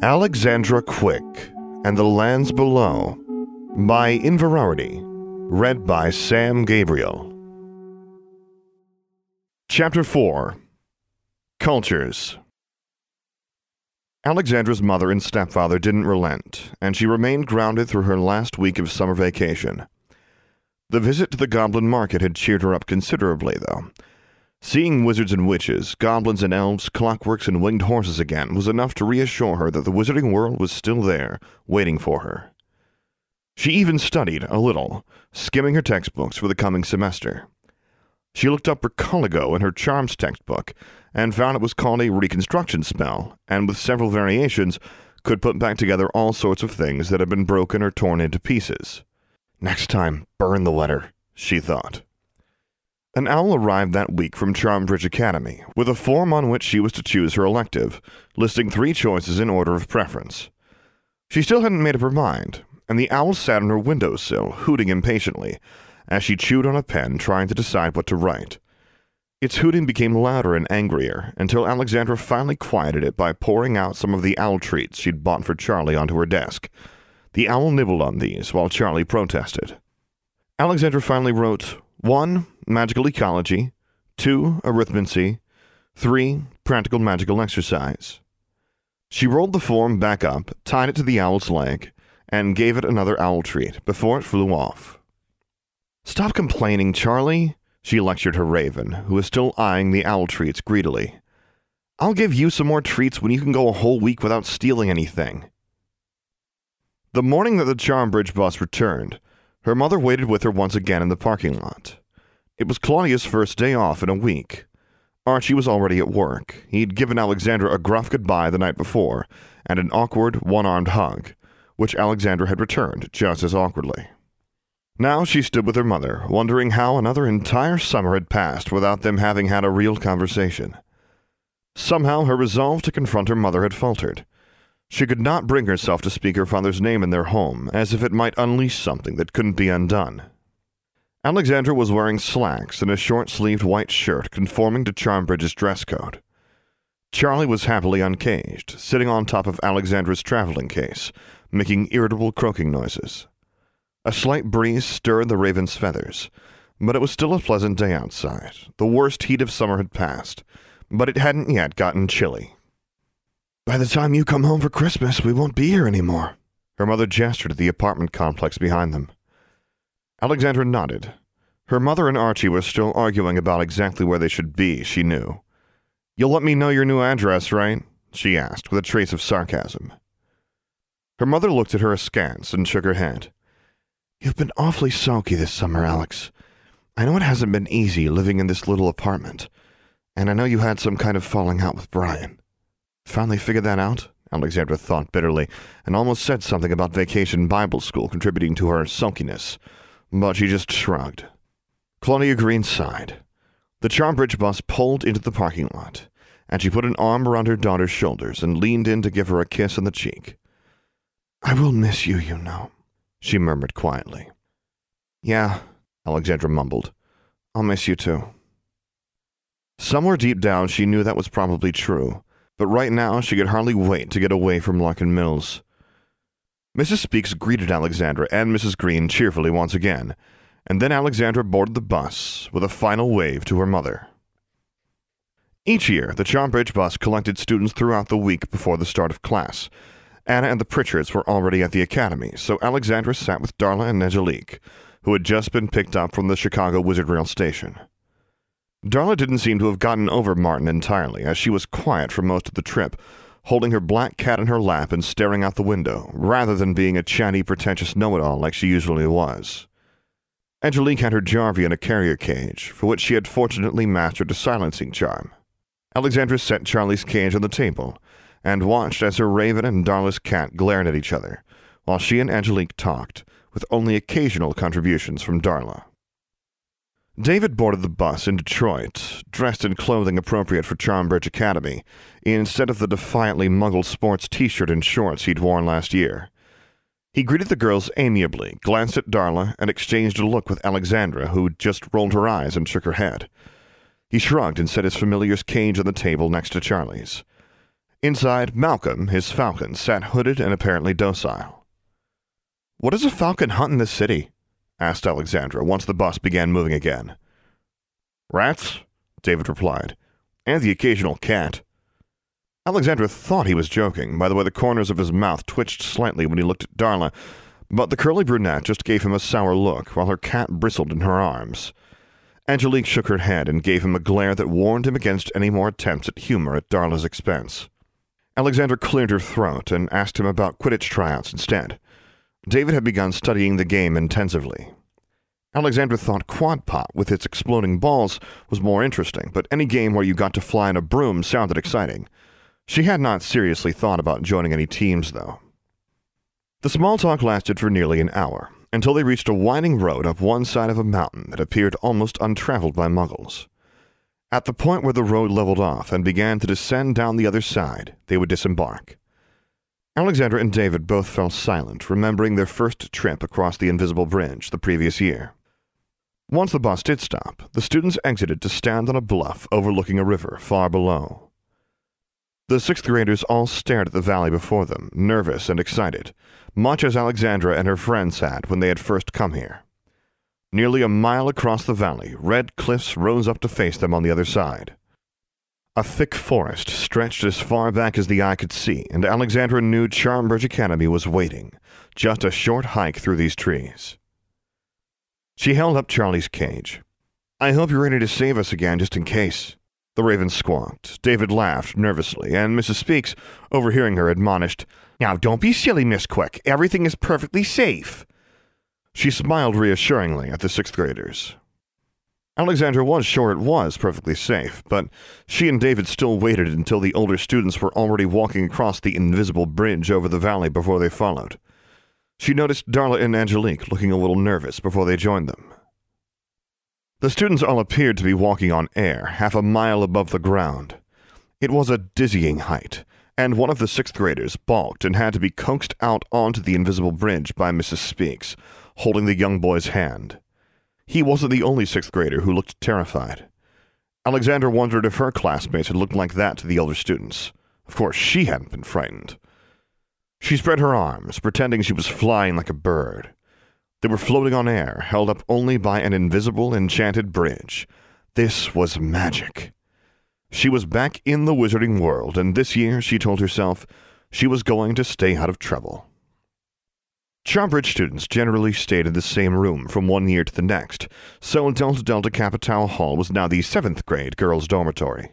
Alexandra Quick and the Lands Below by Inverarity, read by Sam Gabriel. Chapter 4 Cultures Alexandra's mother and stepfather didn't relent, and she remained grounded through her last week of summer vacation. The visit to the goblin market had cheered her up considerably, though. Seeing wizards and witches, goblins and elves, clockworks and winged horses again was enough to reassure her that the wizarding world was still there, waiting for her. She even studied a little, skimming her textbooks for the coming semester. She looked up Recoligo in her charms textbook and found it was called a reconstruction spell, and with several variations, could put back together all sorts of things that had been broken or torn into pieces. Next time, burn the letter, she thought. An owl arrived that week from Charmbridge Academy, with a form on which she was to choose her elective, listing three choices in order of preference. She still hadn't made up her mind, and the owl sat on her window sill, hooting impatiently, as she chewed on a pen trying to decide what to write. Its hooting became louder and angrier until Alexandra finally quieted it by pouring out some of the owl treats she'd bought for Charlie onto her desk. The owl nibbled on these while Charlie protested. Alexandra finally wrote, 1. Magical ecology. 2. Arithmancy. 3. Practical magical exercise. She rolled the form back up, tied it to the owl's leg, and gave it another owl treat before it flew off. Stop complaining, Charlie, she lectured her raven, who was still eyeing the owl treats greedily. I'll give you some more treats when you can go a whole week without stealing anything. The morning that the Charmbridge bus returned, her mother waited with her once again in the parking lot. It was Claudia's first day off in a week. Archie was already at work. He'd given Alexandra a gruff goodbye the night before, and an awkward, one armed hug, which Alexandra had returned just as awkwardly. Now she stood with her mother, wondering how another entire summer had passed without them having had a real conversation. Somehow her resolve to confront her mother had faltered. She could not bring herself to speak her father's name in their home, as if it might unleash something that couldn't be undone. Alexandra was wearing slacks and a short sleeved white shirt conforming to Charmbridge's dress code. Charlie was happily uncaged, sitting on top of Alexandra's traveling case, making irritable croaking noises. A slight breeze stirred the raven's feathers, but it was still a pleasant day outside. The worst heat of summer had passed, but it hadn't yet gotten chilly. By the time you come home for Christmas, we won't be here anymore. Her mother gestured at the apartment complex behind them. Alexandra nodded. Her mother and Archie were still arguing about exactly where they should be, she knew. You'll let me know your new address, right? she asked, with a trace of sarcasm. Her mother looked at her askance and shook her head. You've been awfully sulky this summer, Alex. I know it hasn't been easy living in this little apartment, and I know you had some kind of falling out with Brian. Finally figured that out? Alexandra thought bitterly, and almost said something about vacation Bible school contributing to her sulkiness, but she just shrugged. Claudia Green sighed. The Charmbridge bus pulled into the parking lot, and she put an arm around her daughter's shoulders and leaned in to give her a kiss on the cheek. I will miss you, you know, she murmured quietly. Yeah, Alexandra mumbled. I'll miss you too. Somewhere deep down, she knew that was probably true but right now she could hardly wait to get away from Larkin Mills. Mrs. Speaks greeted Alexandra and Mrs. Green cheerfully once again, and then Alexandra boarded the bus with a final wave to her mother. Each year, the Charmbridge bus collected students throughout the week before the start of class. Anna and the Pritchards were already at the academy, so Alexandra sat with Darla and Angelique, who had just been picked up from the Chicago Wizard Rail station. Darla didn't seem to have gotten over Martin entirely, as she was quiet for most of the trip, holding her black cat in her lap and staring out the window, rather than being a chatty, pretentious know-it-all like she usually was. Angelique had her Jarvie in a carrier cage, for which she had fortunately mastered a silencing charm. Alexandra set Charlie's cage on the table, and watched as her raven and Darla's cat glared at each other, while she and Angelique talked, with only occasional contributions from Darla. David boarded the bus in Detroit, dressed in clothing appropriate for Charmbridge Academy, instead of the defiantly muggle sports t shirt and shorts he'd worn last year. He greeted the girls amiably, glanced at Darla, and exchanged a look with Alexandra, who just rolled her eyes and shook her head. He shrugged and set his familiar's cage on the table next to Charlie's. Inside, Malcolm, his falcon, sat hooded and apparently docile. What does a falcon hunt in this city? Asked Alexandra once the bus began moving again. Rats, David replied, and the occasional cat. Alexandra thought he was joking by the way the corners of his mouth twitched slightly when he looked at Darla, but the curly brunette just gave him a sour look while her cat bristled in her arms. Angelique shook her head and gave him a glare that warned him against any more attempts at humor at Darla's expense. Alexandra cleared her throat and asked him about Quidditch tryouts instead. David had begun studying the game intensively. Alexandra thought Quodpot, with its exploding balls, was more interesting, but any game where you got to fly in a broom sounded exciting. She had not seriously thought about joining any teams, though. The small talk lasted for nearly an hour, until they reached a winding road up one side of a mountain that appeared almost untraveled by muggles. At the point where the road leveled off and began to descend down the other side, they would disembark. Alexandra and David both fell silent, remembering their first trip across the invisible bridge the previous year. Once the bus did stop, the students exited to stand on a bluff overlooking a river far below. The sixth graders all stared at the valley before them, nervous and excited, much as Alexandra and her friends had when they had first come here. Nearly a mile across the valley, red cliffs rose up to face them on the other side. A thick forest stretched as far back as the eye could see, and Alexandra knew Charmbridge Academy was waiting, just a short hike through these trees. She held up Charlie's cage. I hope you're ready to save us again, just in case. The raven squawked. David laughed nervously, and Mrs. Speaks, overhearing her, admonished, Now don't be silly, Miss Quick. Everything is perfectly safe. She smiled reassuringly at the sixth graders. Alexandra was sure it was perfectly safe, but she and David still waited until the older students were already walking across the invisible bridge over the valley before they followed. She noticed Darla and Angelique looking a little nervous before they joined them. The students all appeared to be walking on air, half a mile above the ground. It was a dizzying height, and one of the sixth graders balked and had to be coaxed out onto the invisible bridge by Mrs. Speaks, holding the young boy's hand. He wasn't the only sixth grader who looked terrified. Alexandra wondered if her classmates had looked like that to the older students. Of course, she hadn't been frightened. She spread her arms, pretending she was flying like a bird. They were floating on air, held up only by an invisible, enchanted bridge. This was magic. She was back in the wizarding world, and this year, she told herself, she was going to stay out of trouble. Charmbridge students generally stayed in the same room from one year to the next, so Delta Delta Kappa Tau Hall was now the seventh grade girls' dormitory.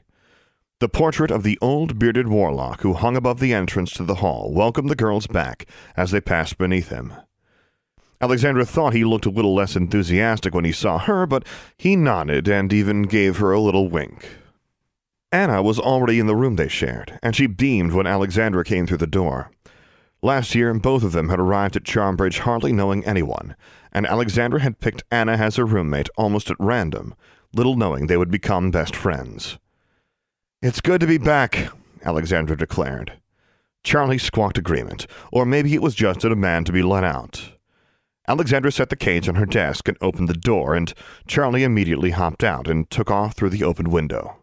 The portrait of the old bearded warlock who hung above the entrance to the hall welcomed the girls back as they passed beneath him. Alexandra thought he looked a little less enthusiastic when he saw her, but he nodded and even gave her a little wink. Anna was already in the room they shared, and she beamed when Alexandra came through the door. Last year, both of them had arrived at Charmbridge hardly knowing anyone, and Alexandra had picked Anna as her roommate almost at random, little knowing they would become best friends. It's good to be back, Alexandra declared. Charlie squawked agreement, or maybe it was just a demand to be let out. Alexandra set the cage on her desk and opened the door, and Charlie immediately hopped out and took off through the open window.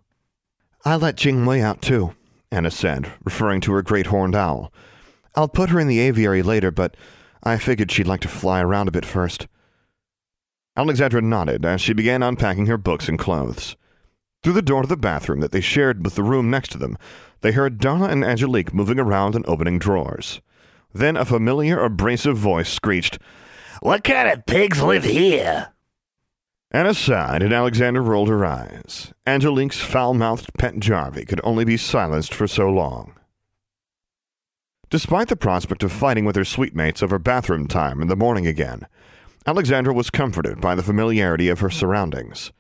I let Jing Wei out too, Anna said, referring to her great horned owl, I'll put her in the aviary later, but I figured she'd like to fly around a bit first. Alexandra nodded as she began unpacking her books and clothes. Through the door to the bathroom that they shared with the room next to them, they heard Darla and Angelique moving around and opening drawers. Then a familiar, abrasive voice screeched, What kind of pigs live here? Anna sighed, and Alexandra rolled her eyes. Angelique's foul mouthed pet Jarvie could only be silenced for so long. Despite the prospect of fighting with her suitemates over bathroom time in the morning again, Alexandra was comforted by the familiarity of her surroundings.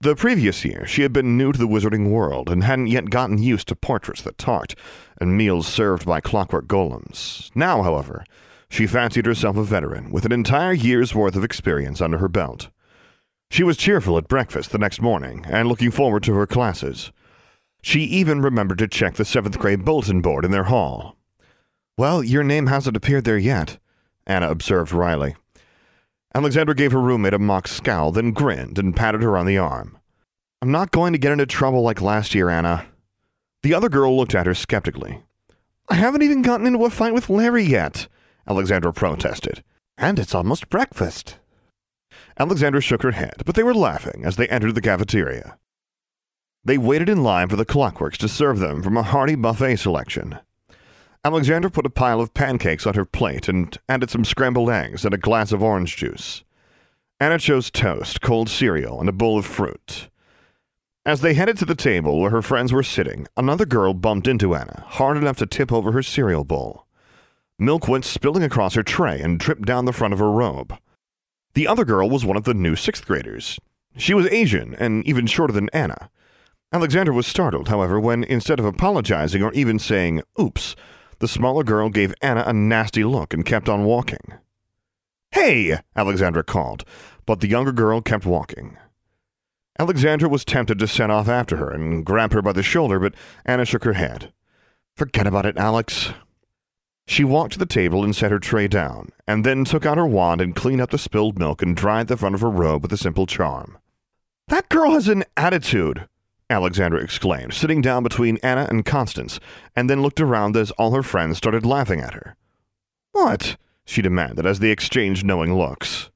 The previous year, she had been new to the wizarding world and hadn't yet gotten used to portraits that talked and meals served by clockwork golems. Now, however, she fancied herself a veteran with an entire year's worth of experience under her belt. She was cheerful at breakfast the next morning and looking forward to her classes. She even remembered to check the seventh grade bulletin board in their hall. Well, your name hasn't appeared there yet, Anna observed wryly. Alexandra gave her roommate a mock scowl, then grinned and patted her on the arm. I'm not going to get into trouble like last year, Anna. The other girl looked at her skeptically. I haven't even gotten into a fight with Larry yet, Alexandra protested. And it's almost breakfast. Alexandra shook her head, but they were laughing as they entered the cafeteria. They waited in line for the clockworks to serve them from a hearty buffet selection. Alexandra put a pile of pancakes on her plate and added some scrambled eggs and a glass of orange juice. Anna chose toast, cold cereal, and a bowl of fruit. As they headed to the table where her friends were sitting, another girl bumped into Anna, hard enough to tip over her cereal bowl. Milk went spilling across her tray and dripped down the front of her robe. The other girl was one of the new sixth graders. She was Asian and even shorter than Anna. Alexandra was startled, however, when instead of apologizing or even saying, oops, the smaller girl gave Anna a nasty look and kept on walking. Hey! Alexandra called, but the younger girl kept walking. Alexandra was tempted to set off after her and grab her by the shoulder, but Anna shook her head. Forget about it, Alex. She walked to the table and set her tray down, and then took out her wand and cleaned up the spilled milk and dried the front of her robe with a simple charm. That girl has an attitude, Alexandra exclaimed, sitting down between Anna and Constance, and then looked around as all her friends started laughing at her. What? she demanded as they exchanged knowing looks.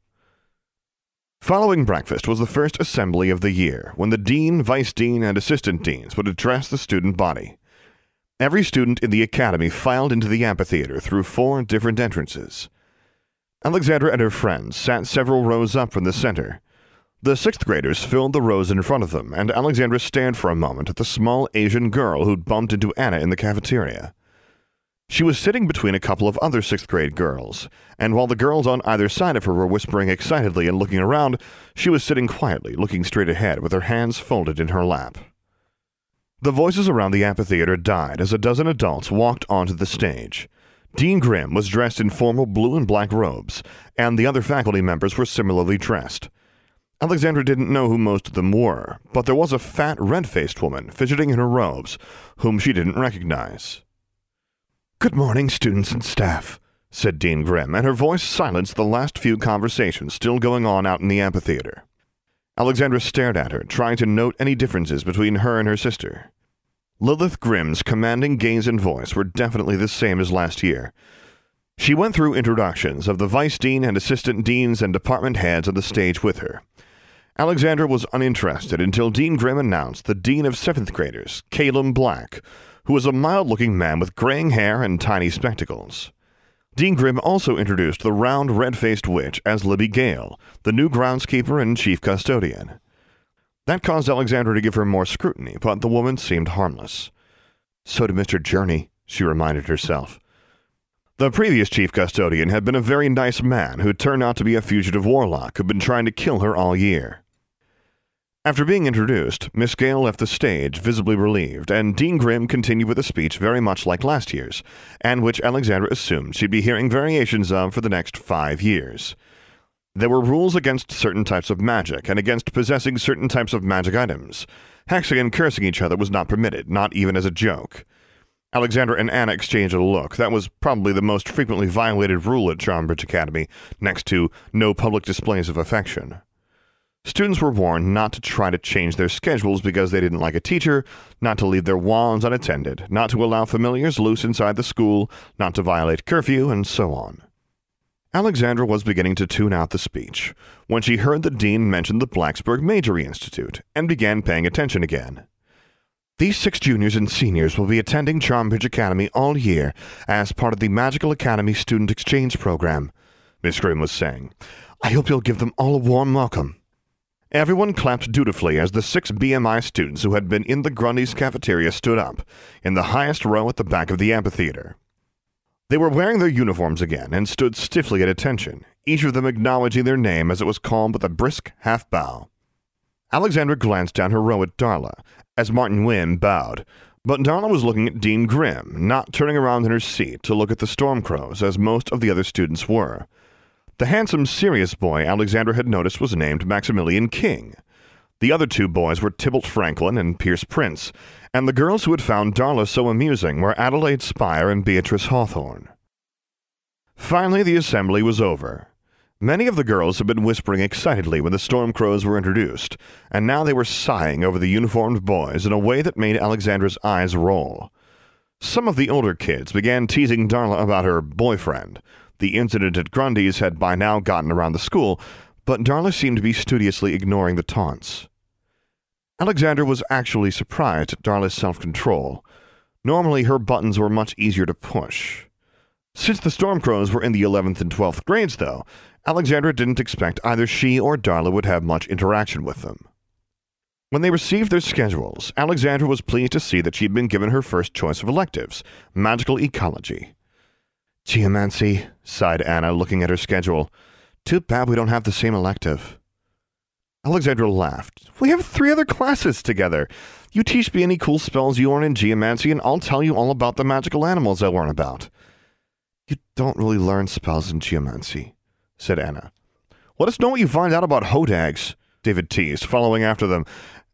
Following breakfast was the first assembly of the year, when the dean, vice dean, and assistant deans would address the student body. Every student in the academy filed into the amphitheater through four different entrances. Alexandra and her friends sat several rows up from the center, the sixth graders filled the rows in front of them, and Alexandra stared for a moment at the small Asian girl who'd bumped into Anna in the cafeteria. She was sitting between a couple of other sixth grade girls, and while the girls on either side of her were whispering excitedly and looking around, she was sitting quietly, looking straight ahead with her hands folded in her lap. The voices around the amphitheater died as a dozen adults walked onto the stage. Dean Grimm was dressed in formal blue and black robes, and the other faculty members were similarly dressed. Alexandra didn't know who most of them were, but there was a fat, red faced woman fidgeting in her robes, whom she didn't recognize. Good morning, students and staff, said Dean Grimm, and her voice silenced the last few conversations still going on out in the amphitheater. Alexandra stared at her, trying to note any differences between her and her sister. Lilith Grimm's commanding gaze and voice were definitely the same as last year. She went through introductions of the vice dean and assistant deans and department heads on the stage with her. Alexandra was uninterested until Dean Grimm announced the dean of seventh graders, Caleb Black, who was a mild looking man with graying hair and tiny spectacles. Dean Grimm also introduced the round, red faced witch as Libby Gale, the new groundskeeper and chief custodian. That caused Alexandra to give her more scrutiny, but the woman seemed harmless. So did Mr. Journey, she reminded herself. The previous chief custodian had been a very nice man who turned out to be a fugitive warlock who'd been trying to kill her all year. After being introduced, Miss Gale left the stage, visibly relieved, and Dean Grimm continued with a speech very much like last year's, and which Alexandra assumed she'd be hearing variations of for the next five years. There were rules against certain types of magic, and against possessing certain types of magic items. Hexing and cursing each other was not permitted, not even as a joke. Alexandra and Anna exchanged a look. That was probably the most frequently violated rule at Charmbridge Academy, next to no public displays of affection. Students were warned not to try to change their schedules because they didn't like a teacher, not to leave their wands unattended, not to allow familiars loose inside the school, not to violate curfew, and so on. Alexandra was beginning to tune out the speech when she heard the dean mention the Blackburn Military Institute and began paying attention again. These six juniors and seniors will be attending Charmbridge Academy all year as part of the Magical Academy Student Exchange Program, Miss Grimm was saying. I hope you'll give them all a warm welcome. Everyone clapped dutifully as the six BMI students who had been in the Grundy's cafeteria stood up, in the highest row at the back of the amphitheater. They were wearing their uniforms again and stood stiffly at attention, each of them acknowledging their name as it was called with a brisk half bow. Alexandra glanced down her row at Darla as Martin Wynne bowed, but Darla was looking at Dean Grimm, not turning around in her seat to look at the Stormcrows as most of the other students were. The handsome, serious boy Alexandra had noticed was named Maximilian King. The other two boys were Tybalt Franklin and Pierce Prince, and the girls who had found Darla so amusing were Adelaide Spire and Beatrice Hawthorne. Finally, the assembly was over. Many of the girls had been whispering excitedly when the storm crows were introduced, and now they were sighing over the uniformed boys in a way that made Alexandra's eyes roll. Some of the older kids began teasing Darla about her boyfriend. The incident at Grundy's had by now gotten around the school, but Darla seemed to be studiously ignoring the taunts. Alexandra was actually surprised at Darla's self control. Normally, her buttons were much easier to push. Since the Stormcrows were in the 11th and 12th grades, though, Alexandra didn't expect either she or Darla would have much interaction with them. When they received their schedules, Alexandra was pleased to see that she had been given her first choice of electives magical ecology. Geomancy, sighed Anna, looking at her schedule. Too bad we don't have the same elective. Alexandra laughed. We have three other classes together. You teach me any cool spells you learn in geomancy, and I'll tell you all about the magical animals I learn about. You don't really learn spells in geomancy, said Anna. Let us know what you find out about hodags, David teased, following after them,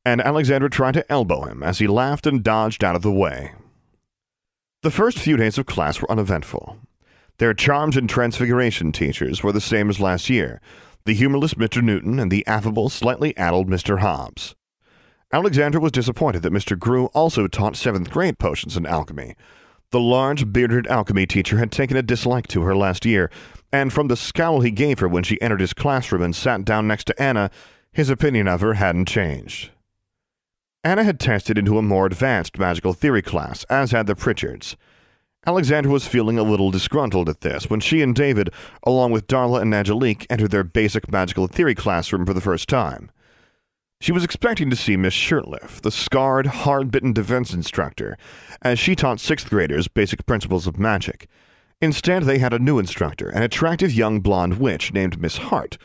and Alexandra tried to elbow him as he laughed and dodged out of the way. The first few days of class were uneventful. Their charms and transfiguration teachers were the same as last year the humorless Mr. Newton and the affable, slightly addled Mr. Hobbs. Alexandra was disappointed that Mr. Grew also taught seventh grade potions and alchemy, the large, bearded alchemy teacher had taken a dislike to her last year, and from the scowl he gave her when she entered his classroom and sat down next to Anna, his opinion of her hadn't changed. Anna had tested into a more advanced magical theory class, as had the Pritchards. Alexandra was feeling a little disgruntled at this when she and David, along with Darla and Angelique, entered their basic magical theory classroom for the first time. She was expecting to see Miss Shirtliff, the scarred, hard bitten defense instructor, as she taught sixth graders basic principles of magic. Instead, they had a new instructor, an attractive young blonde witch named Miss Hart,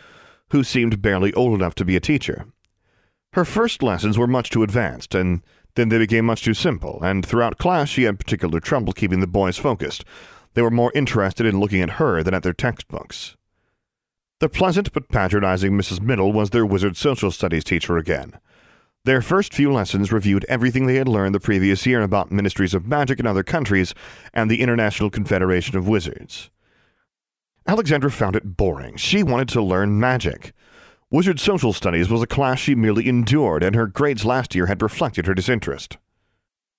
who seemed barely old enough to be a teacher. Her first lessons were much too advanced, and then they became much too simple, and throughout class she had particular trouble keeping the boys focused. They were more interested in looking at her than at their textbooks. The pleasant but patronizing Mrs. Middle was their wizard social studies teacher again. Their first few lessons reviewed everything they had learned the previous year about ministries of magic in other countries and the International Confederation of Wizards. Alexandra found it boring. She wanted to learn magic. Wizard Social Studies was a class she merely endured, and her grades last year had reflected her disinterest.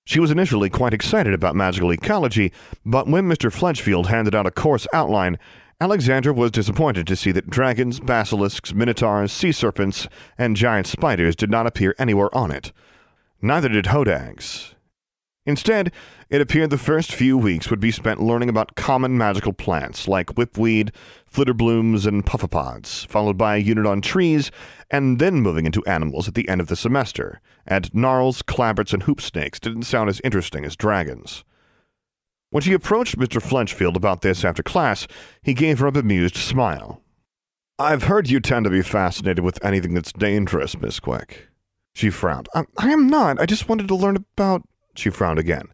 She was initially quite excited about magical ecology, but when Mr. Fletchfield handed out a course outline, Alexandra was disappointed to see that dragons, basilisks, minotaurs, sea serpents, and giant spiders did not appear anywhere on it. Neither did hodags. Instead, it appeared the first few weeks would be spent learning about common magical plants like whipweed, flitterblooms, and puffapods, followed by a unit on trees, and then moving into animals at the end of the semester. And gnarls, clabrets, and hoop snakes didn't sound as interesting as dragons. When she approached Mr. Fletchfield about this after class, he gave her a bemused smile. I've heard you tend to be fascinated with anything that's dangerous, Miss Quick. She frowned. I, I am not. I just wanted to learn about. She frowned again.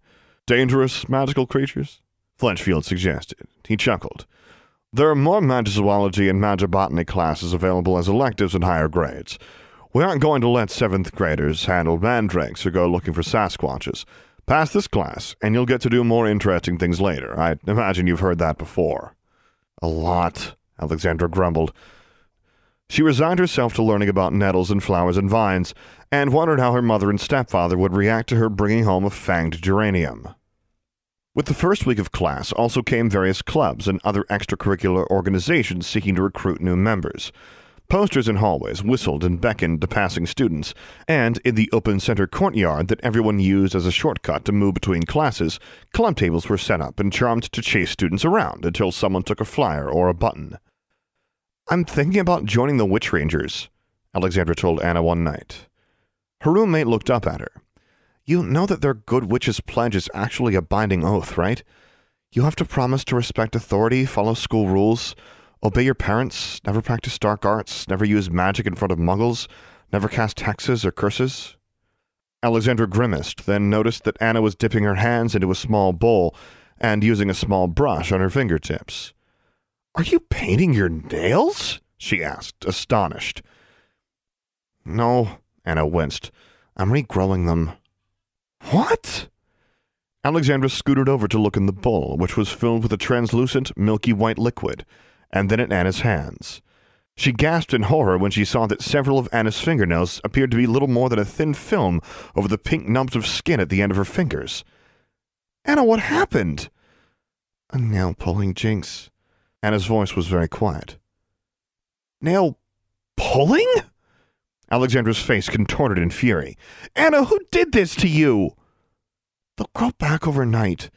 Dangerous magical creatures? Fletchfield suggested. He chuckled. There are more magizoology and magibotany classes available as electives in higher grades. We aren't going to let seventh graders handle mandrakes or go looking for Sasquatches. Pass this class, and you'll get to do more interesting things later. I imagine you've heard that before. A lot, Alexandra grumbled. She resigned herself to learning about nettles and flowers and vines, and wondered how her mother and stepfather would react to her bringing home a fanged geranium. With the first week of class also came various clubs and other extracurricular organizations seeking to recruit new members. Posters in hallways whistled and beckoned to passing students, and in the open center courtyard that everyone used as a shortcut to move between classes, club tables were set up and charmed to chase students around until someone took a flyer or a button. I'm thinking about joining the Witch Rangers, Alexandra told Anna one night. Her roommate looked up at her. You know that their good witch's pledge is actually a binding oath, right? You have to promise to respect authority, follow school rules, Obey your parents, never practice dark arts, never use magic in front of muggles, never cast hexes or curses. Alexandra grimaced, then noticed that Anna was dipping her hands into a small bowl and using a small brush on her fingertips. Are you painting your nails? she asked, astonished. No, Anna winced. I'm regrowing them. What? Alexandra scooted over to look in the bowl, which was filled with a translucent, milky white liquid and then at Anna's hands. She gasped in horror when she saw that several of Anna's fingernails appeared to be little more than a thin film over the pink nubs of skin at the end of her fingers. Anna, what happened? A nail pulling jinx. Anna's voice was very quiet. Nail pulling? Alexandra's face contorted in fury. Anna, who did this to you? They'll grow back overnight.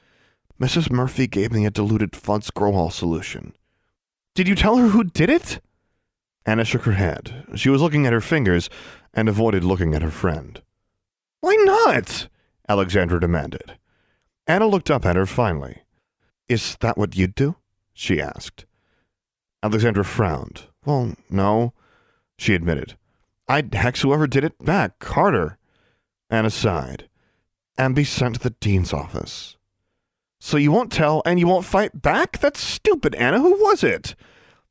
Mrs. Murphy gave me a diluted Fuds Growall solution. Did you tell her who did it? Anna shook her head. She was looking at her fingers and avoided looking at her friend. Why not? Alexandra demanded. Anna looked up at her finally. Is that what you'd do? she asked. Alexandra frowned. Well, no, she admitted. I'd hex whoever did it back, Carter. Anna sighed. And be sent to the dean's office. So you won't tell and you won't fight back? That's stupid, Anna. Who was it?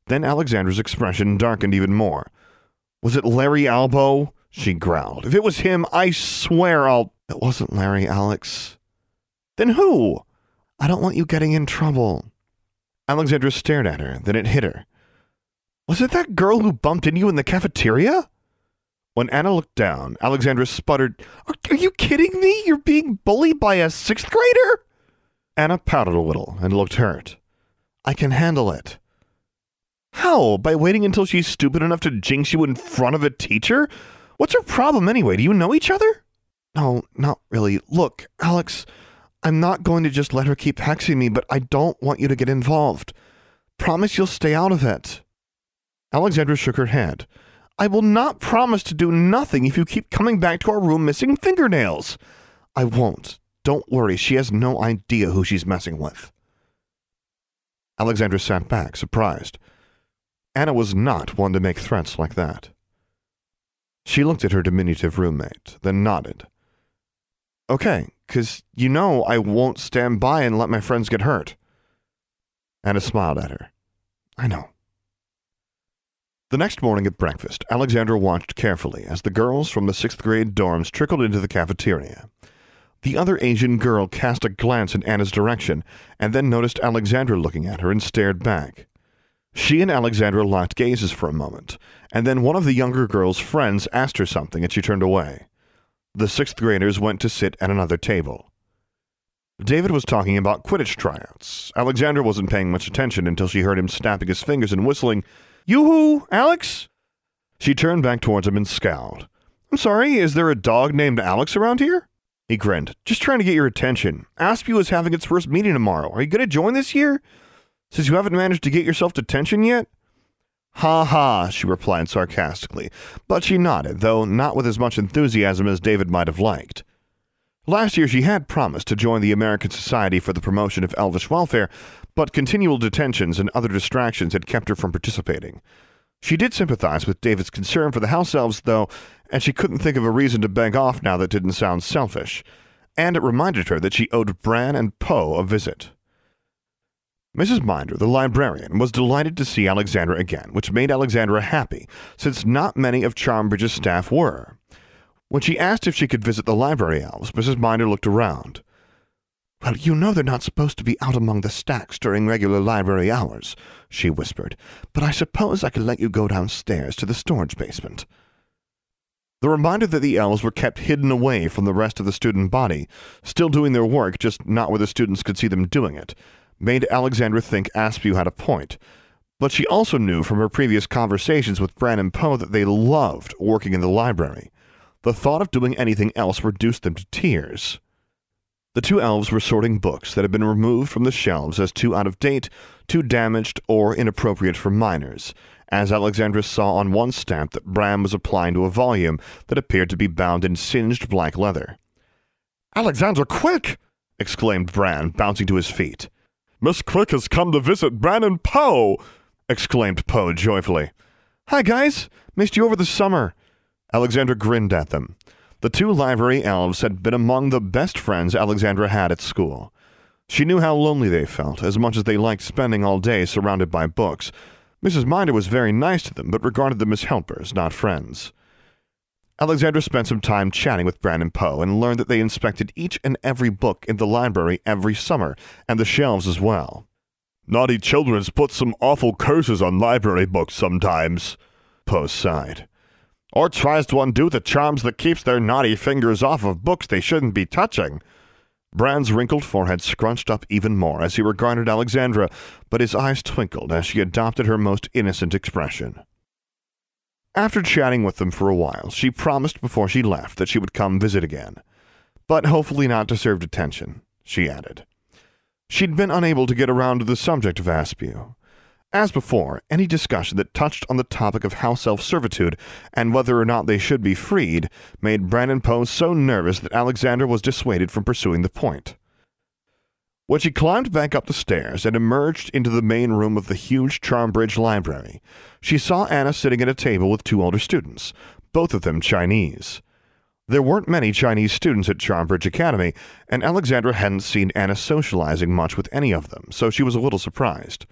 Then Alexandra's expression darkened even more. Was it Larry Albo? She growled. If it was him, I swear I'll. It wasn't Larry, Alex. Then who? I don't want you getting in trouble. Alexandra stared at her, then it hit her. Was it that girl who bumped into you in the cafeteria? When Anna looked down, Alexandra sputtered, are, are you kidding me? You're being bullied by a sixth grader? Anna pouted a little and looked hurt. I can handle it. How? By waiting until she's stupid enough to jinx you in front of a teacher? What's her problem anyway? Do you know each other? No, not really. Look, Alex, I'm not going to just let her keep hexing me, but I don't want you to get involved. Promise you'll stay out of it. Alexandra shook her head. I will not promise to do nothing if you keep coming back to our room missing fingernails. I won't. Don't worry, she has no idea who she's messing with. Alexandra sat back, surprised. Anna was not one to make threats like that. She looked at her diminutive roommate, then nodded. Okay, 'cause you know I won't stand by and let my friends get hurt. Anna smiled at her. I know. The next morning at breakfast, Alexandra watched carefully as the girls from the sixth grade dorms trickled into the cafeteria. The other Asian girl cast a glance in Anna's direction and then noticed Alexandra looking at her and stared back. She and Alexandra locked gazes for a moment, and then one of the younger girl's friends asked her something and she turned away. The sixth graders went to sit at another table. David was talking about Quidditch tryouts. Alexandra wasn't paying much attention until she heard him snapping his fingers and whistling, Yoo-hoo, Alex? She turned back towards him and scowled. I'm sorry, is there a dog named Alex around here? He grinned. Just trying to get your attention. Aspew is having its first meeting tomorrow. Are you going to join this year? Since you haven't managed to get yourself detention yet? Ha ha, she replied sarcastically, but she nodded, though not with as much enthusiasm as David might have liked. Last year she had promised to join the American Society for the Promotion of Elvish Welfare, but continual detentions and other distractions had kept her from participating. She did sympathize with David's concern for the house elves, though, and she couldn't think of a reason to beg off now that didn't sound selfish. And it reminded her that she owed Bran and Poe a visit. Mrs. Minder, the librarian, was delighted to see Alexandra again, which made Alexandra happy, since not many of Charmbridge's staff were. When she asked if she could visit the library elves, Mrs. Minder looked around. Well, you know they're not supposed to be out among the stacks during regular library hours, she whispered, but I suppose I could let you go downstairs to the storage basement. The reminder that the elves were kept hidden away from the rest of the student body, still doing their work, just not where the students could see them doing it, made Alexandra think Aspew had a point. But she also knew from her previous conversations with Bran and Poe that they loved working in the library. The thought of doing anything else reduced them to tears. The two elves were sorting books that had been removed from the shelves as too out of date, too damaged, or inappropriate for minors, as Alexandra saw on one stamp that Bran was applying to a volume that appeared to be bound in singed black leather. Alexandra, quick! exclaimed Bran, bouncing to his feet. Miss Quick has come to visit Bran and Poe! exclaimed Poe joyfully. Hi, guys! Missed you over the summer. Alexandra grinned at them. The two library elves had been among the best friends Alexandra had at school. She knew how lonely they felt, as much as they liked spending all day surrounded by books. Mrs. Minder was very nice to them, but regarded them as helpers, not friends. Alexandra spent some time chatting with Bran and Poe and learned that they inspected each and every book in the library every summer, and the shelves as well. Naughty children's put some awful curses on library books sometimes, Poe sighed. Or tries to undo the charms that keeps their naughty fingers off of books they shouldn't be touching. Bran's wrinkled forehead scrunched up even more as he regarded Alexandra, but his eyes twinkled as she adopted her most innocent expression. After chatting with them for a while, she promised before she left that she would come visit again. But hopefully not to serve detention, she added. She'd been unable to get around to the subject of Aspew. As before, any discussion that touched on the topic of house elf servitude and whether or not they should be freed made Bran and Poe so nervous that Alexandra was dissuaded from pursuing the point. When she climbed back up the stairs and emerged into the main room of the huge Charmbridge Library, she saw Anna sitting at a table with two older students, both of them Chinese. There weren't many Chinese students at Charmbridge Academy, and Alexandra hadn't seen Anna socializing much with any of them, so she was a little surprised.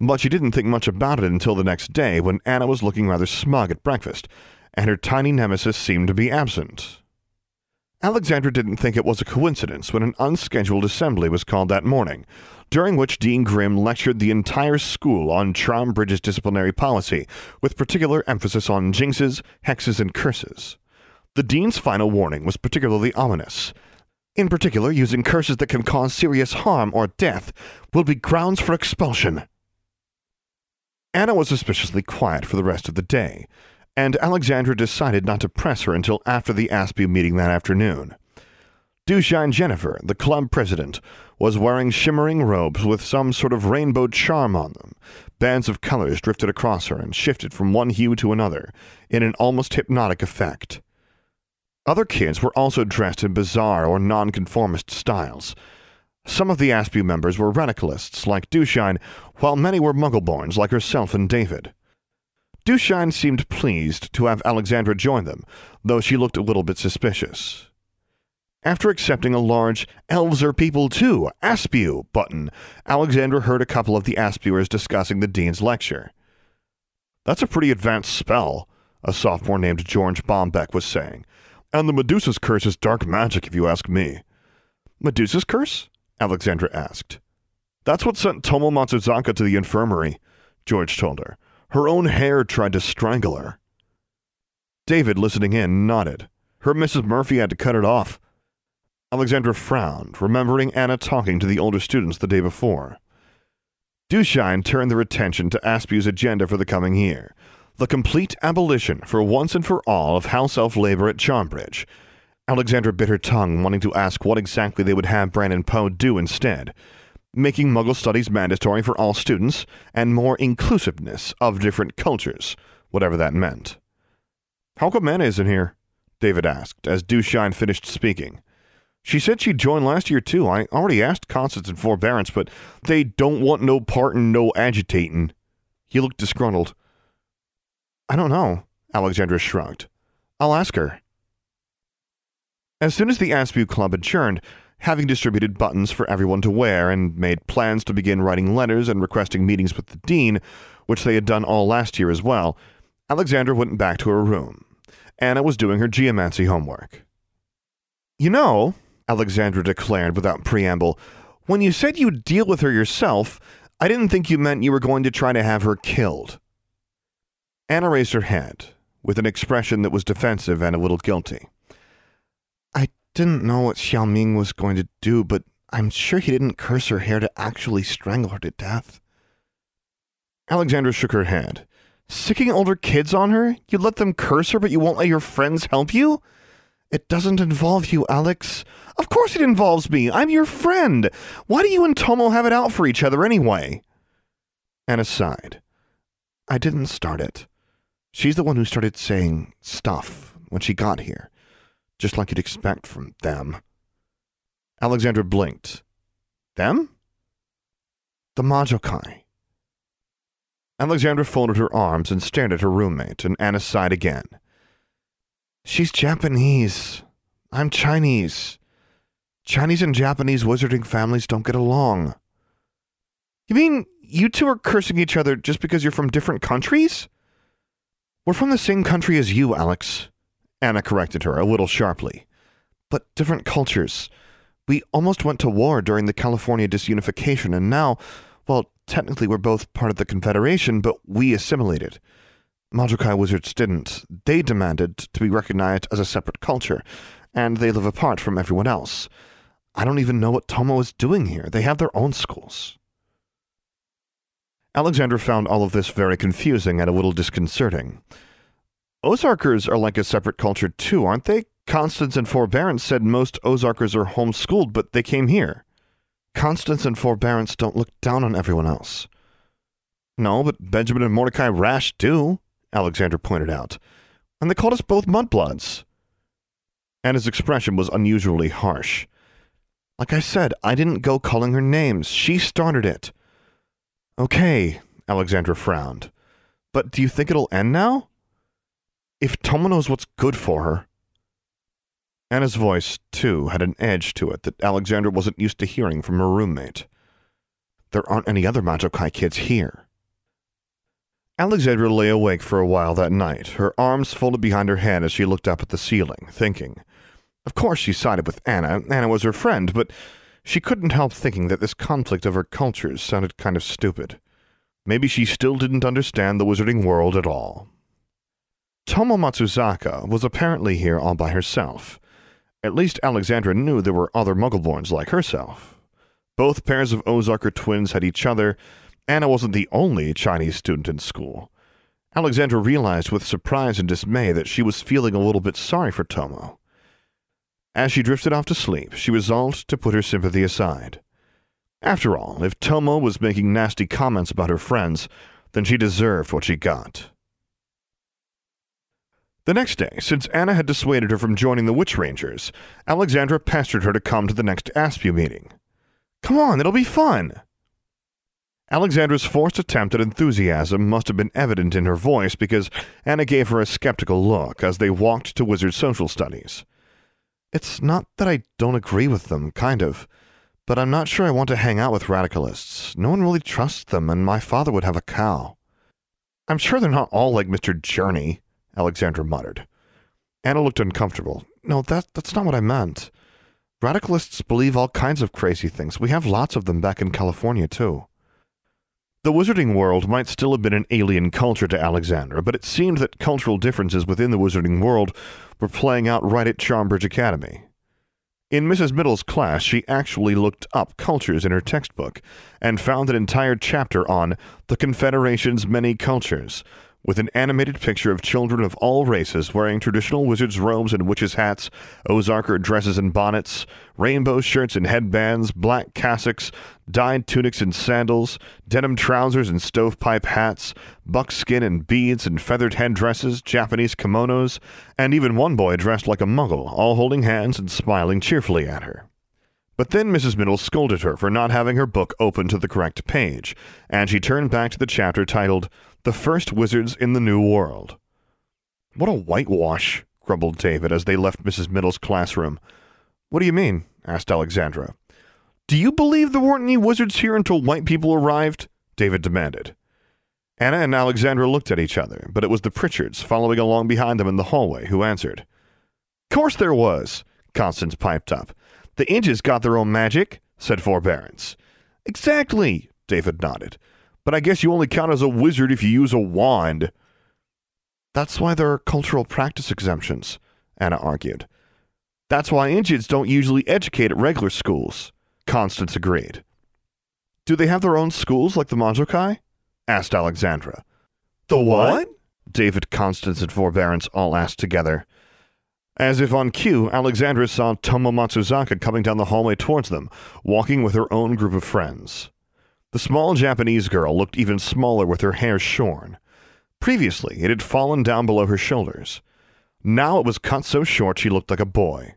But she didn't think much about it until the next day when Anna was looking rather smug at breakfast, and her tiny nemesis seemed to be absent. Alexandra didn't think it was a coincidence when an unscheduled assembly was called that morning, during which Dean Grimm lectured the entire school on Charmbridge's disciplinary policy, with particular emphasis on jinxes, hexes, and curses. The dean's final warning was particularly ominous. In particular, using curses that can cause serious harm or death will be grounds for expulsion. Anna was suspiciously quiet for the rest of the day, and Alexandra decided not to press her until after the Aspew meeting that afternoon. Dushine Jennifer, the club president, was wearing shimmering robes with some sort of rainbow charm on them. Bands of colors drifted across her and shifted from one hue to another in an almost hypnotic effect. Other kids were also dressed in bizarre or nonconformist styles. Some of the Aspew members were radicalists, like Dushine, while many were Muggleborns, like herself and David. Dushine seemed pleased to have Alexandra join them, though she looked a little bit suspicious. After accepting a large Elves are People Too, Aspew button, Alexandra heard a couple of the Aspewers discussing the Dean's lecture. That's a pretty advanced spell, a sophomore named George Bombeck was saying. And the Medusa's curse is dark magic, if you ask me. Medusa's curse? Alexandra asked. That's what sent Tomo Matsuzaka to the infirmary, George told her. Her own hair tried to strangle her. David, listening in, nodded. Her Mrs. Murphy had to cut it off. Alexandra frowned, remembering Anna talking to the older students the day before. Dushine turned their attention to Aspew's agenda for the coming year the complete abolition for once and for all of house elf labor at Charmbridge. Alexandra bit her tongue, wanting to ask what exactly they would have Bran and Poe do instead. Making Muggle studies mandatory for all students, and more inclusiveness of different cultures, whatever that meant. How come Anna isn't here? David asked, as Dushine finished speaking. She said she'd join last year, too. I already asked Constance and Forbearance, but they don't want no part in no agitating. He looked disgruntled. I don't know, Alexandra shrugged. I'll ask her. As soon as the Aspew Club adjourned, having distributed buttons for everyone to wear and made plans to begin writing letters and requesting meetings with the dean, which they had done all last year as well, Alexandra went back to her room. Anna was doing her geomancy homework. You know, Alexandra declared without preamble, when you said you'd deal with her yourself, I didn't think you meant you were going to try to have her killed. Anna raised her head, with an expression that was defensive and a little guilty. Didn't know what Xiao Ming was going to do, but I'm sure he didn't curse her hair to actually strangle her to death. Alexandra shook her head. Sicking older kids on her—you'd let them curse her, but you won't let your friends help you? It doesn't involve you, Alex. Of course it involves me. I'm your friend. Why do you and Tomo have it out for each other anyway? Anna sighed. I didn't start it. She's the one who started saying stuff when she got here, just like you'd expect from them. Alexandra blinked. Them? The Majokai. Alexandra folded her arms and stared at her roommate, and Anna sighed again. She's Japanese. I'm Chinese. Chinese and Japanese wizarding families don't get along. You mean you two are cursing each other just because you're from different countries? We're from the same country as you, Alex. Anna corrected her, a little sharply. But different cultures. We almost went to war during the California disunification, and now, well, technically we're both part of the Confederation, but we assimilated. Majokai wizards didn't. They demanded to be recognized as a separate culture, and they live apart from everyone else. I don't even know what Tomo is doing here. They have their own schools. Alexandra found all of this very confusing and a little disconcerting. Ozarkers are like a separate culture too, aren't they? Constance and Forbearance said most Ozarkers are homeschooled, but they came here. Constance and Forbearance don't look down on everyone else. No, but Benjamin and Mordecai Rash do, Alexandra pointed out. And they called us both mudbloods. And his expression was unusually harsh. Like I said, I didn't go calling her names. She started it. Okay, Alexandra frowned. But do you think it'll end now? If Tomo knows what's good for her. Anna's voice, too, had an edge to it that Alexandra wasn't used to hearing from her roommate. There aren't any other Majokai kids here. Alexandra lay awake for a while that night, her arms folded behind her head as she looked up at the ceiling, thinking. Of course she sided with Anna. Anna was her friend, but she couldn't help thinking that this conflict of her cultures sounded kind of stupid. Maybe she still didn't understand the wizarding world at all. Tomo Matsuzaka was apparently here all by herself. At least Alexandra knew there were other Muggleborns like herself. Both pairs of Ozarker twins had each other. Anna wasn't the only Chinese student in school. Alexandra realized with surprise and dismay that she was feeling a little bit sorry for Tomo. As she drifted off to sleep, she resolved to put her sympathy aside. After all, if Tomo was making nasty comments about her friends, then she deserved what she got. The next day, since Anna had dissuaded her from joining the Witch Rangers, Alexandra pestered her to come to the next Aspew meeting. Come on, it'll be fun! Alexandra's forced attempt at enthusiasm must have been evident in her voice because Anna gave her a skeptical look as they walked to Wizard Social Studies. It's not that I don't agree with them, kind of, but I'm not sure I want to hang out with radicalists. No one really trusts them, and my father would have a cow. I'm sure they're not all like Mr. Journey, Alexandra muttered. Anna looked uncomfortable. No, that, that's not what I meant. Radicalists believe all kinds of crazy things. We have lots of them back in California, too. The wizarding world might still have been an alien culture to Alexandra, but it seemed that cultural differences within the wizarding world were playing out right at Charmbridge Academy. In Mrs. Middle's class, she actually looked up cultures in her textbook and found an entire chapter on the Confederation's many cultures, with an animated picture of children of all races wearing traditional wizards' robes and witches' hats, Ozarker dresses and bonnets, rainbow shirts and headbands, black cassocks, dyed tunics and sandals, denim trousers and stovepipe hats, buckskin and beads and feathered headdresses, Japanese kimonos, and even one boy dressed like a muggle, all holding hands and smiling cheerfully at her. But then Mrs. Middle scolded her for not having her book open to the correct page, and she turned back to the chapter titled The First Wizards in the New World. What a whitewash, grumbled David as they left Mrs. Middle's classroom. What do you mean? asked Alexandra. Do you believe there weren't any wizards here until white people arrived? David demanded. Anna and Alexandra looked at each other, but it was the Pritchards following along behind them in the hallway who answered. Course there was, Constance piped up. The Inches got their own magic, said Forbearance. Exactly, David nodded. But I guess you only count as a wizard if you use a wand. That's why there are cultural practice exemptions, Anna argued. That's why Inches don't usually educate at regular schools, Constance agreed. Do they have their own schools like the Majokai? asked Alexandra. The what? David, Constance, and Forbearance all asked together. As if on cue, Alexandra saw Tomo Matsuzaka coming down the hallway towards them, walking with her own group of friends. The small Japanese girl looked even smaller with her hair shorn. Previously, it had fallen down below her shoulders. Now it was cut so short she looked like a boy.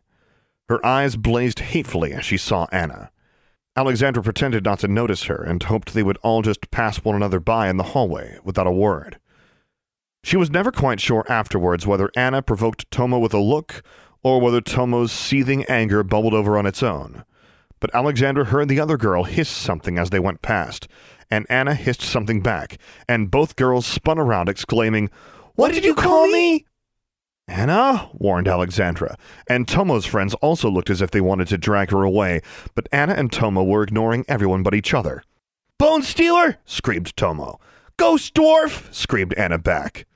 Her eyes blazed hatefully as she saw Anna. Alexandra pretended not to notice her and hoped they would all just pass one another by in the hallway without a word. She was never quite sure afterwards whether Anna provoked Tomo with a look or whether Tomo's seething anger bubbled over on its own. But Alexandra heard the other girl hiss something as they went past, and Anna hissed something back, and both girls spun around exclaiming, What, what did you call me? Anna, warned Alexandra, and Tomo's friends also looked as if they wanted to drag her away, but Anna and Tomo were ignoring everyone but each other. Bone Stealer! screamed Tomo. Ghost Dwarf! screamed Anna back.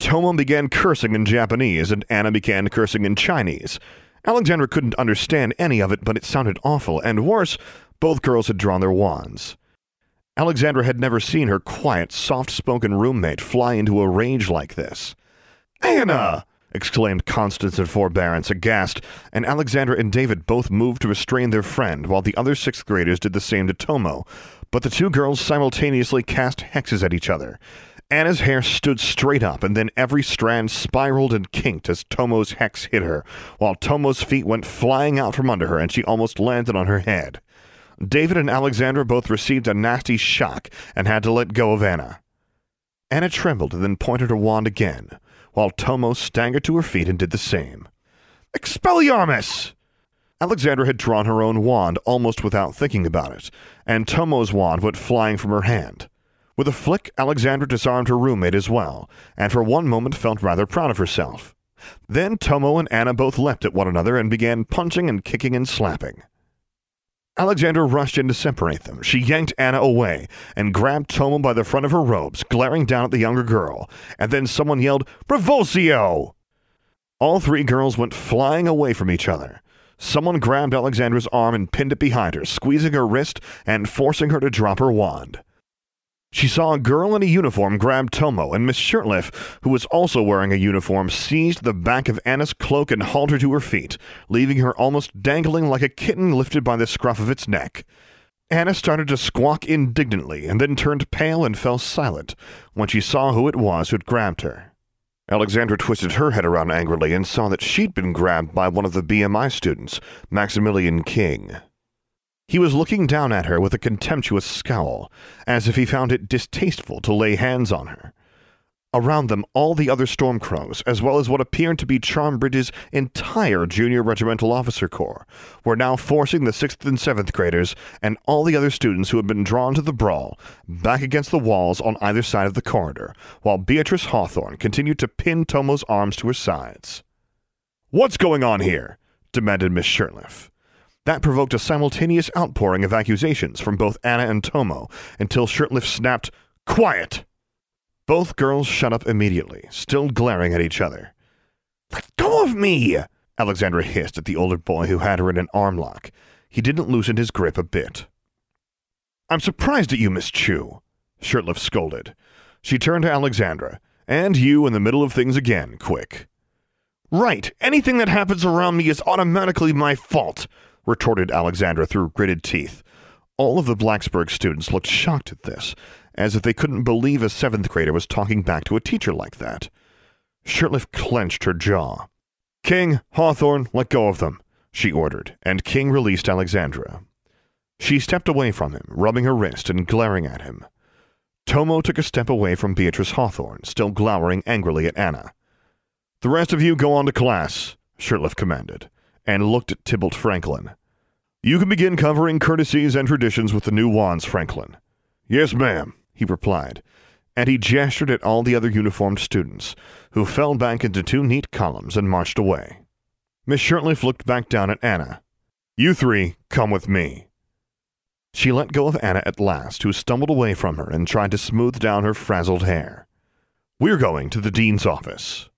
Tomo began cursing in Japanese, and Anna began cursing in Chinese. Alexandra couldn't understand any of it, but it sounded awful, and worse, both girls had drawn their wands. Alexandra had never seen her quiet, soft spoken roommate fly into a rage like this. Anna! exclaimed Constance in forbearance, aghast, and Alexandra and David both moved to restrain their friend, while the other sixth graders did the same to Tomo. But the two girls simultaneously cast hexes at each other. Anna's hair stood straight up, and then every strand spiraled and kinked as Tomo's hex hit her, while Tomo's feet went flying out from under her and she almost landed on her head. David and Alexandra both received a nasty shock and had to let go of Anna. Anna trembled and then pointed her wand again, while Tomo staggered to her feet and did the same. Expelliarmus! Alexandra had drawn her own wand almost without thinking about it, and Tomo's wand went flying from her hand. With a flick, Alexandra disarmed her roommate as well, and for one moment felt rather proud of herself. Then Tomo and Anna both leapt at one another and began punching and kicking and slapping. Alexandra rushed in to separate them. She yanked Anna away and grabbed Tomo by the front of her robes, glaring down at the younger girl. And then someone yelled, Revolsio! All three girls went flying away from each other. Someone grabbed Alexandra's arm and pinned it behind her, squeezing her wrist and forcing her to drop her wand. She saw a girl in a uniform grab Tomo, and Miss Shirtliff, who was also wearing a uniform, seized the back of Anna's cloak and hauled her to her feet, leaving her almost dangling like a kitten lifted by the scruff of its neck. Anna started to squawk indignantly, and then turned pale and fell silent when she saw who it was who'd grabbed her. Alexandra twisted her head around angrily and saw that she'd been grabbed by one of the BMI students, Maximilian King. He was looking down at her with a contemptuous scowl, as if he found it distasteful to lay hands on her. Around them, all the other Stormcrows, as well as what appeared to be Charmbridge's entire junior regimental officer corps, were now forcing the 6th and 7th graders and all the other students who had been drawn to the brawl back against the walls on either side of the corridor, while Beatrice Hawthorne continued to pin Tomo's arms to her sides. What's going on here? demanded Miss Shirtliff. That provoked a simultaneous outpouring of accusations from both Anna and Tomo until Shirtliff snapped, Quiet! Both girls shut up immediately, still glaring at each other. Let go of me! Alexandra hissed at the older boy who had her in an arm lock. He didn't loosen his grip a bit. I'm surprised at you, Miss Chu, Shirtliff scolded. She turned to Alexandra. And you in the middle of things again, quick. Right, anything that happens around me is automatically my fault retorted Alexandra through gritted teeth. All of the Blackburn students looked shocked at this, as if they couldn't believe a seventh grader was talking back to a teacher like that. Shirtliff clenched her jaw. King, Hawthorne, let go of them, she ordered, and King released Alexandra. She stepped away from him, rubbing her wrist and glaring at him. Tomo took a step away from Beatrice Hawthorne, still glowering angrily at Anna. The rest of you go on to class, Shirtliff commanded and looked at Tybalt Franklin. You can begin covering courtesies and traditions with the new wands, Franklin. Yes, ma'am, he replied, and he gestured at all the other uniformed students, who fell back into two neat columns and marched away. Miss Shirtliff looked back down at Anna. You three, come with me. She let go of Anna at last, who stumbled away from her and tried to smooth down her frazzled hair. We're going to the dean's office.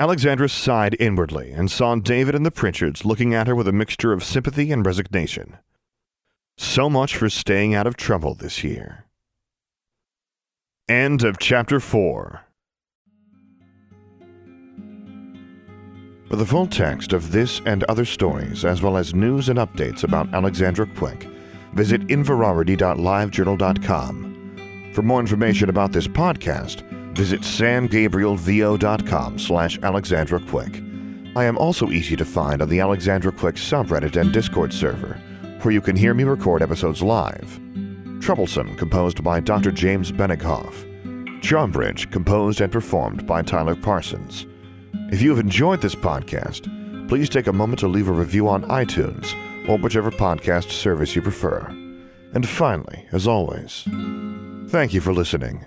Alexandra sighed inwardly and saw David and the Pritchards looking at her with a mixture of sympathy and resignation. So much for staying out of trouble this year. End of chapter 4. For the full text of this and other stories, as well as news and updates about Alexandra Quick, visit inverarity.livejournal.com. For more information about this podcast, Visit samgabrielvo.com slash Alexandra Quick. I am also easy to find on the Alexandra Quick subreddit and Discord server, where you can hear me record episodes live. Troublesome, composed by Dr. James Benighof. Charmbridge, composed and performed by Tyler Parsons. If you have enjoyed this podcast, please take a moment to leave a review on iTunes or whichever podcast service you prefer. And finally, as always, thank you for listening.